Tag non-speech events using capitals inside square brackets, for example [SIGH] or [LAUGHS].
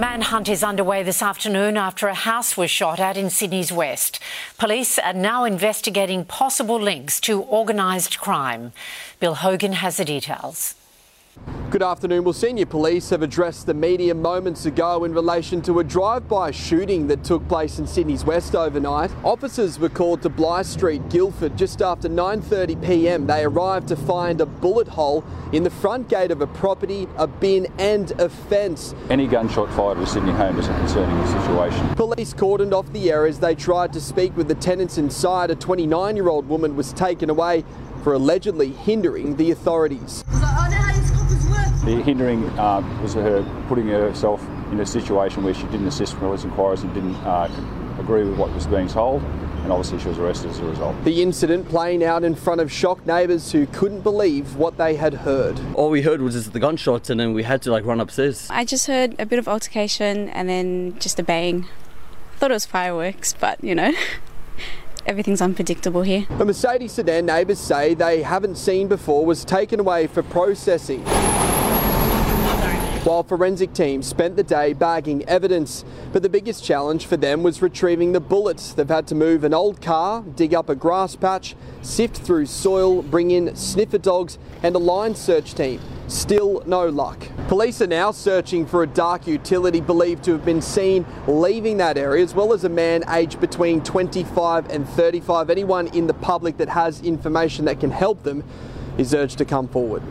manhunt is underway this afternoon after a house was shot at in Sydney's West. Police are now investigating possible links to organised crime. Bill Hogan has the details. Good afternoon. Well, senior police have addressed the media moments ago in relation to a drive-by shooting that took place in Sydney's West overnight. Officers were called to Blythe Street, Guildford, just after 9.30pm. They arrived to find a bullet hole in the front gate of a property, a bin and a fence. Any gunshot fired at a Sydney home is a concerning situation. Police cordoned off the area as they tried to speak with the tenants inside. A 29-year-old woman was taken away for allegedly hindering the authorities. The hindering uh, was her putting herself in a situation where she didn't assist from the police inquiries and didn't uh, agree with what was being told, and obviously she was arrested as a result. The incident playing out in front of shocked neighbours who couldn't believe what they had heard. All we heard was just the gunshots, and then we had to like run upstairs. I just heard a bit of altercation and then just a bang. Thought it was fireworks, but you know. [LAUGHS] Everything's unpredictable here. A Mercedes sedan neighbours say they haven't seen before was taken away for processing while forensic teams spent the day bagging evidence. But the biggest challenge for them was retrieving the bullets. They've had to move an old car, dig up a grass patch, sift through soil, bring in sniffer dogs and a line search team. Still no luck. Police are now searching for a dark utility believed to have been seen leaving that area, as well as a man aged between 25 and 35. Anyone in the public that has information that can help them is urged to come forward.